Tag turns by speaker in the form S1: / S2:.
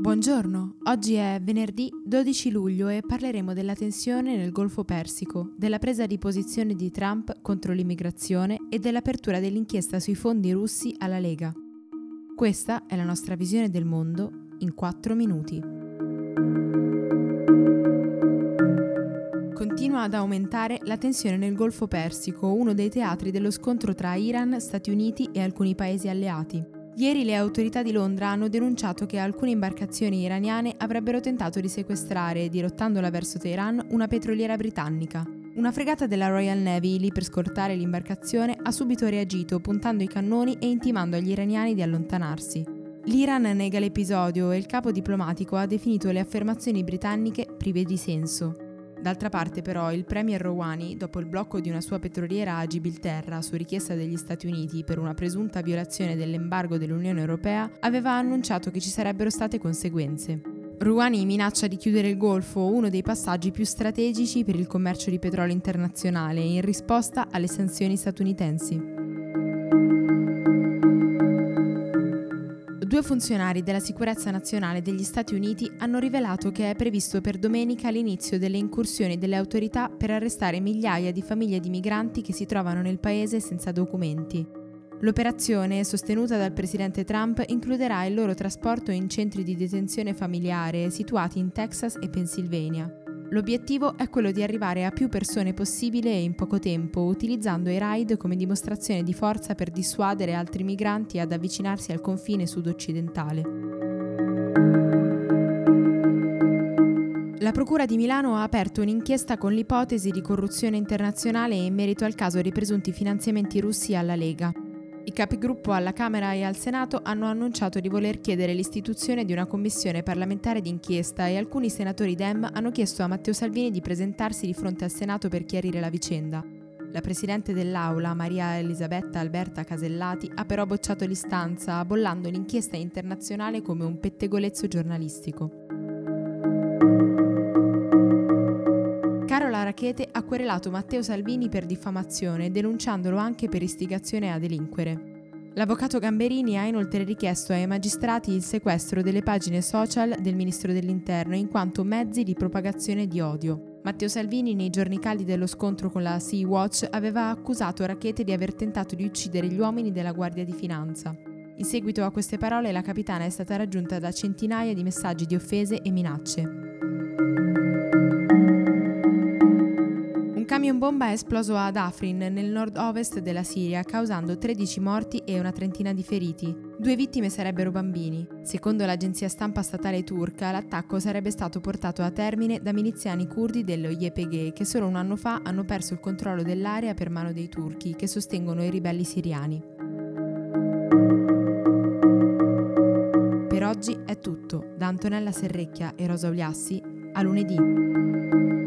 S1: Buongiorno, oggi è venerdì 12 luglio e parleremo della tensione nel Golfo Persico, della presa di posizione di Trump contro l'immigrazione e dell'apertura dell'inchiesta sui fondi russi alla Lega. Questa è la nostra visione del mondo in 4 minuti. Continua ad aumentare la tensione nel Golfo Persico, uno dei teatri dello scontro tra Iran, Stati Uniti e alcuni paesi alleati. Ieri le autorità di Londra hanno denunciato che alcune imbarcazioni iraniane avrebbero tentato di sequestrare, dirottandola verso Teheran, una petroliera britannica. Una fregata della Royal Navy, lì per scortare l'imbarcazione, ha subito reagito puntando i cannoni e intimando agli iraniani di allontanarsi. L'Iran nega l'episodio e il capo diplomatico ha definito le affermazioni britanniche prive di senso. D'altra parte però il premier Rouhani, dopo il blocco di una sua petroliera a Gibilterra su richiesta degli Stati Uniti per una presunta violazione dell'embargo dell'Unione Europea, aveva annunciato che ci sarebbero state conseguenze. Rouhani minaccia di chiudere il Golfo, uno dei passaggi più strategici per il commercio di petrolio internazionale, in risposta alle sanzioni statunitensi. Due funzionari della sicurezza nazionale degli Stati Uniti hanno rivelato che è previsto per domenica l'inizio delle incursioni delle autorità per arrestare migliaia di famiglie di migranti che si trovano nel paese senza documenti. L'operazione, sostenuta dal presidente Trump, includerà il loro trasporto in centri di detenzione familiare situati in Texas e Pennsylvania. L'obiettivo è quello di arrivare a più persone possibile in poco tempo, utilizzando i raid come dimostrazione di forza per dissuadere altri migranti ad avvicinarsi al confine sud-occidentale. La Procura di Milano ha aperto un'inchiesta con l'ipotesi di corruzione internazionale in merito al caso dei presunti finanziamenti russi alla Lega. I capigruppo alla Camera e al Senato hanno annunciato di voler chiedere l'istituzione di una commissione parlamentare d'inchiesta e alcuni senatori Dem hanno chiesto a Matteo Salvini di presentarsi di fronte al Senato per chiarire la vicenda. La Presidente dell'Aula, Maria Elisabetta Alberta Casellati, ha però bocciato l'istanza, bollando l'inchiesta internazionale come un pettegolezzo giornalistico. Carola Rachete querelato Matteo Salvini per diffamazione, denunciandolo anche per istigazione a delinquere. L'avvocato Gamberini ha inoltre richiesto ai magistrati il sequestro delle pagine social del Ministro dell'Interno in quanto mezzi di propagazione di odio. Matteo Salvini, nei giorni caldi dello scontro con la Sea-Watch, aveva accusato Rachete di aver tentato di uccidere gli uomini della Guardia di Finanza. In seguito a queste parole la capitana è stata raggiunta da centinaia di messaggi di offese e minacce. Camion bomba è esploso ad Afrin, nel nord-ovest della Siria, causando 13 morti e una trentina di feriti. Due vittime sarebbero bambini. Secondo l'agenzia stampa statale turca, l'attacco sarebbe stato portato a termine da miliziani curdi dello YPG che solo un anno fa hanno perso il controllo dell'area per mano dei turchi, che sostengono i ribelli siriani. Per oggi è tutto. Da Antonella Serrecchia e Rosa Uliassi, a lunedì.